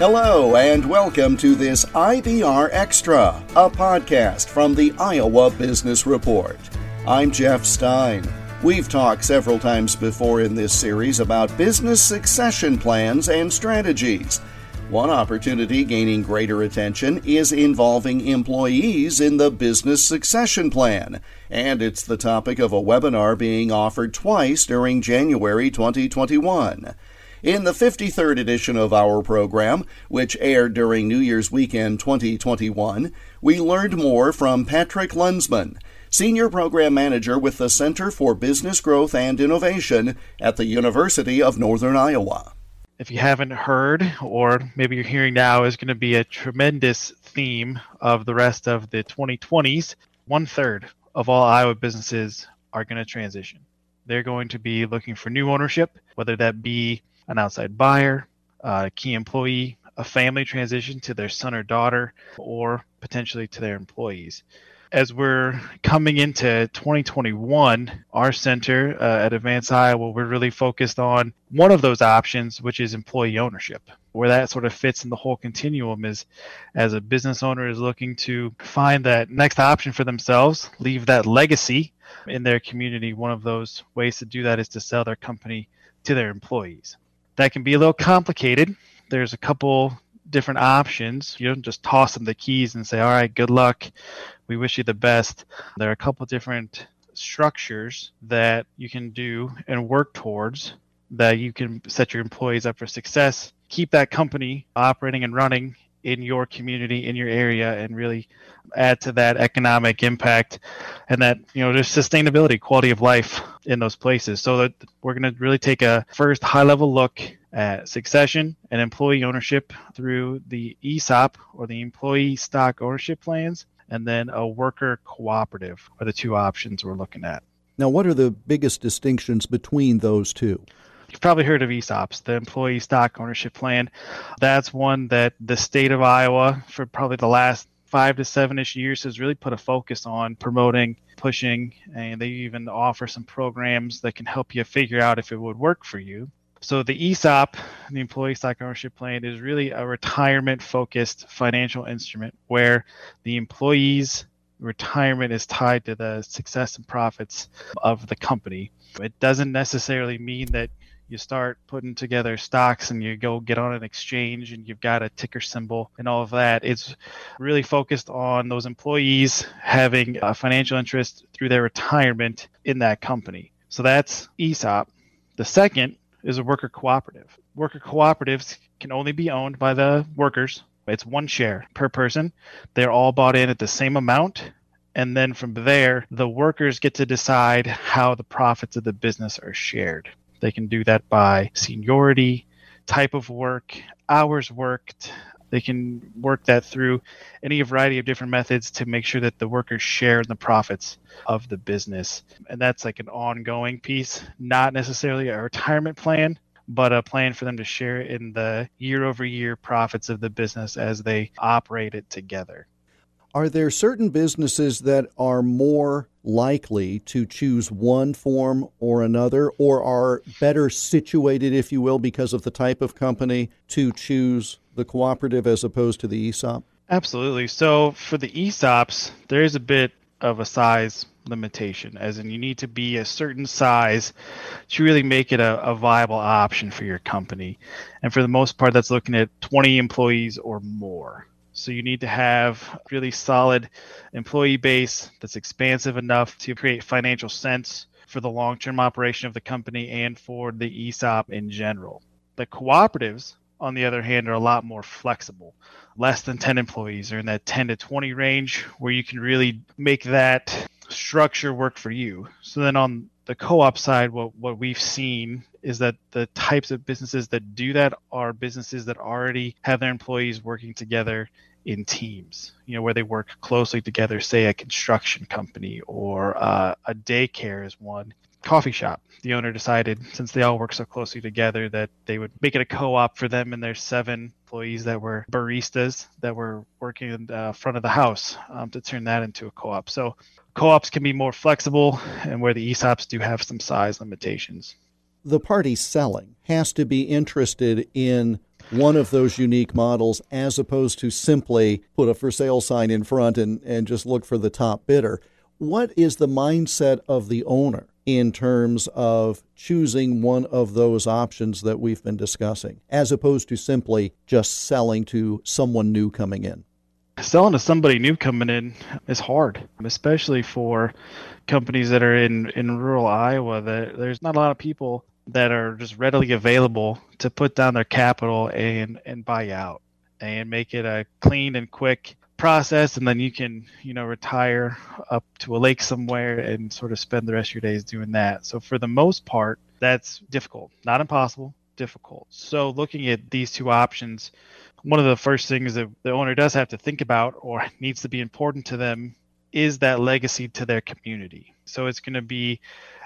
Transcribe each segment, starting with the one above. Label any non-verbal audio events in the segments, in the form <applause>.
Hello, and welcome to this IBR Extra, a podcast from the Iowa Business Report. I'm Jeff Stein. We've talked several times before in this series about business succession plans and strategies. One opportunity gaining greater attention is involving employees in the business succession plan, and it's the topic of a webinar being offered twice during January 2021. In the 53rd edition of our program, which aired during New Year's weekend 2021, we learned more from Patrick Lunsman, Senior Program Manager with the Center for Business Growth and Innovation at the University of Northern Iowa. If you haven't heard, or maybe you're hearing now, is going to be a tremendous theme of the rest of the 2020s. One third of all Iowa businesses are going to transition. They're going to be looking for new ownership, whether that be an outside buyer, a key employee, a family transition to their son or daughter, or potentially to their employees. As we're coming into 2021, our center uh, at Advance Iowa, we're really focused on one of those options, which is employee ownership. Where that sort of fits in the whole continuum is as a business owner is looking to find that next option for themselves, leave that legacy in their community. One of those ways to do that is to sell their company to their employees that can be a little complicated. There's a couple different options. You don't just toss them the keys and say, all right, good luck. We wish you the best. There are a couple different structures that you can do and work towards that you can set your employees up for success, keep that company operating and running in your community, in your area, and really add to that economic impact and that you know just sustainability quality of life in those places. So that we're going to really take a first high level look at succession and employee ownership through the esop or the employee stock ownership plans and then a worker cooperative are the two options we're looking at. Now what are the biggest distinctions between those two You've probably heard of ESOPs, the Employee Stock Ownership Plan. That's one that the state of Iowa, for probably the last five to seven ish years has really put a focus on promoting, pushing, and they even offer some programs that can help you figure out if it would work for you. So the ESOP, the Employee Stock Ownership Plan, is really a retirement focused financial instrument where the employee's retirement is tied to the success and profits of the company. It doesn't necessarily mean that you start putting together stocks and you go get on an exchange and you've got a ticker symbol and all of that. It's really focused on those employees having a financial interest through their retirement in that company. So that's ESOP. The second is a worker cooperative. Worker cooperatives can only be owned by the workers. It's one share per person. They're all bought in at the same amount. And then from there, the workers get to decide how the profits of the business are shared. They can do that by seniority, type of work, hours worked. They can work that through any variety of different methods to make sure that the workers share in the profits of the business. And that's like an ongoing piece, not necessarily a retirement plan, but a plan for them to share in the year over year profits of the business as they operate it together. Are there certain businesses that are more likely to choose one form or another, or are better situated, if you will, because of the type of company to choose the cooperative as opposed to the ESOP? Absolutely. So for the ESOPs, there is a bit of a size limitation, as in you need to be a certain size to really make it a, a, viable option for your company. And for the most part, that's looking at 20 employees or more. So you need to have really solid employee base that's expansive enough to create financial sense for the long-term operation of the company and for the ESOP in general. The cooperatives, on the other hand, are a lot more flexible. Less than 10 employees are in that 10 to 20 range where you can really make that structure work for you. So then on the co-op side, what, what we've seen is that the types of businesses that do that are businesses that already have their employees working together in teams, you know, where they work closely together, say a construction company or uh, a daycare is one. Coffee shop. The owner decided, since they all work so closely together, that they would make it a co op for them and their seven employees that were baristas that were working in the front of the house um, to turn that into a co op. So co ops can be more flexible, and where the ESOPs do have some size limitations. The party selling has to be interested in one of those unique models as opposed to simply put a for sale sign in front and, and just look for the top bidder. What is the mindset of the owner in terms of choosing one of those options that we've been discussing, as opposed to simply just selling to someone new coming in? Selling to somebody new coming in is hard, especially for companies that are in, in rural Iowa. That there's not a lot of people that are just readily available to put down their capital and and buy out and make it a clean and quick process. And then you can you know retire up to a lake somewhere and sort of spend the rest of your days doing that. So for the most part that's difficult not impossible difficult. So looking at these two options one of the first things that the owner does have to think about or needs to be important to them is that legacy to their community. So it's going to be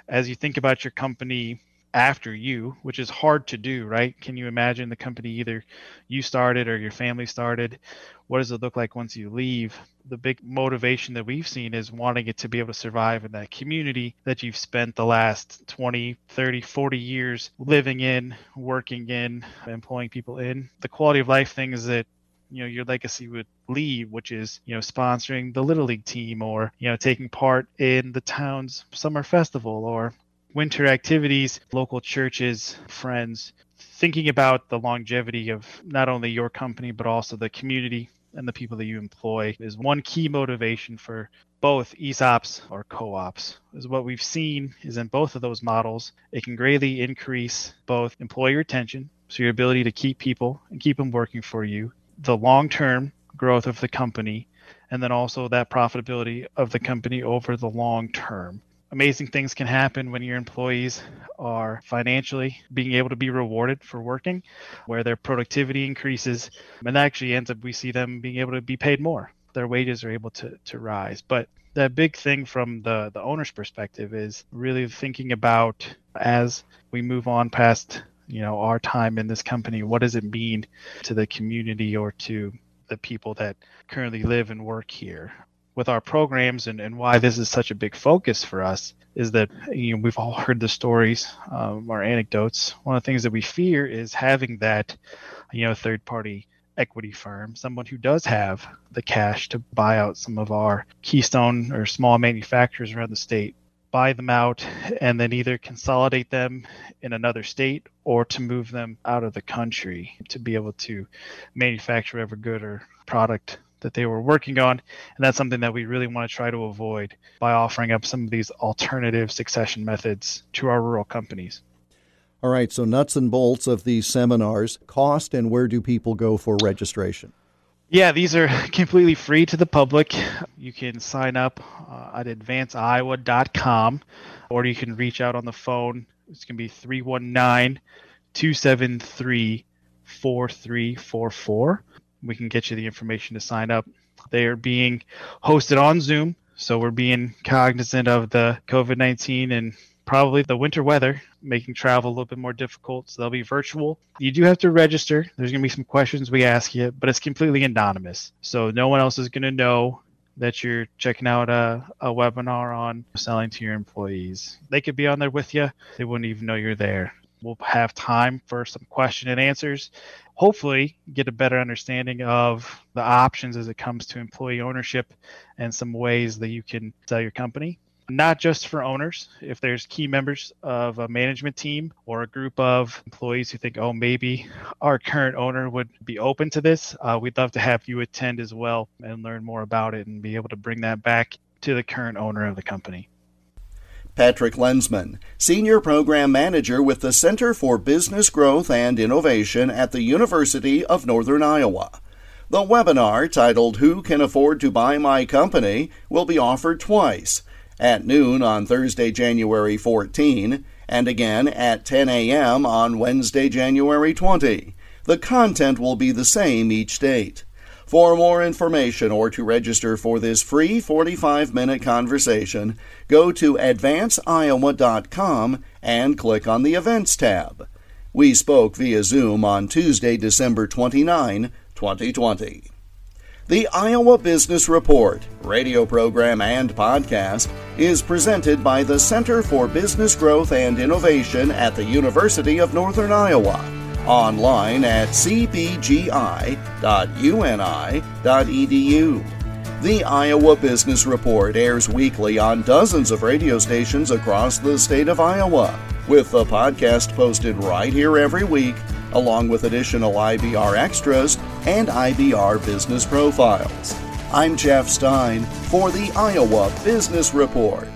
as you think about your company after you, which is hard to do, right? Can you imagine the company either you started or your family started? What does it look like once you leave? The big motivation that we've seen is wanting it to be able to survive in that community that you've spent the last 20, 30, 40 years living in, working in, employing people in. The quality of life things that you know your legacy would leave which is you know sponsoring the little league team or you know taking part in the town's summer festival or winter activities, local churches, friends, thinking about the longevity of not only your company, but also the community and the people that you employ is one key motivation for both ESOPs or co-ops. Is what we've seen is in both of those models, it can greatly increase both employee retention, so your ability to keep people and keep them working for you, the long-term growth of the company, and then also that profitability of the company over the long term amazing things can happen when your employees are financially being able to be rewarded for working, where their productivity increases, and that actually ends up we see them being able to be paid more. Their wages are able to to rise. But the big thing from the the owner's perspective is really thinking about as we move on past you know our time in this company what does it mean to the community or to the people that currently live and work here with our programs and, and why this is such a big focus for us is that you know, we've all heard the stories, um, our anecdotes. One of the things that we fear is having that, you know, third party equity firm, someone who does have the cash to buy out some of our keystone or small manufacturers around the state, buy them out, and then either consolidate them in another state or to move them out of the country to be able to manufacture whatever good or product that they were working on. And that's something that we really want to try to avoid by offering up some of these alternative succession methods to our rural companies. All right, so nuts and bolts of these seminars, cost and where do people go for registration? Yeah, these are <laughs> completely free to the public. You can sign up uh, at advanceiowa.com or you can reach out on the phone. It's going to be 319 273 4344 we can get you the information to sign up. They are being hosted on Zoom, so we're being cognizant of the COVID 19 and probably the winter weather, making travel a little bit more difficult. So they'll be virtual. You do have to register. There's going to be some questions we ask you, but it's completely anonymous. So no one else is going to know that you're checking out a, a webinar on selling to your employees. They could be on there with you, they wouldn't even know you're there. We'll have time for some question and answers. Hopefully, get a better understanding of the options as it comes to employee ownership and some ways that you can sell your company. Not just for owners, if there's key members of a management team or a group of employees who think, oh, maybe our current owner would be open to this, uh, we'd love to have you attend as well and learn more about it and be able to bring that back to the current owner of the company. Patrick Lensman, Senior Program Manager with the Center for Business Growth and Innovation at the University of Northern Iowa. The webinar, titled Who Can Afford to Buy My Company, will be offered twice at noon on Thursday, January 14, and again at 10 a.m. on Wednesday, January 20. The content will be the same each date. For more information or to register for this free 45 minute conversation, go to advanceiowa.com and click on the Events tab. We spoke via Zoom on Tuesday, December 29, 2020. The Iowa Business Report, radio program and podcast, is presented by the Center for Business Growth and Innovation at the University of Northern Iowa online at cbgi.uni.edu. The Iowa Business Report airs weekly on dozens of radio stations across the state of Iowa, with the podcast posted right here every week, along with additional IBR extras and IBR business profiles. I'm Jeff Stein for the Iowa Business Report.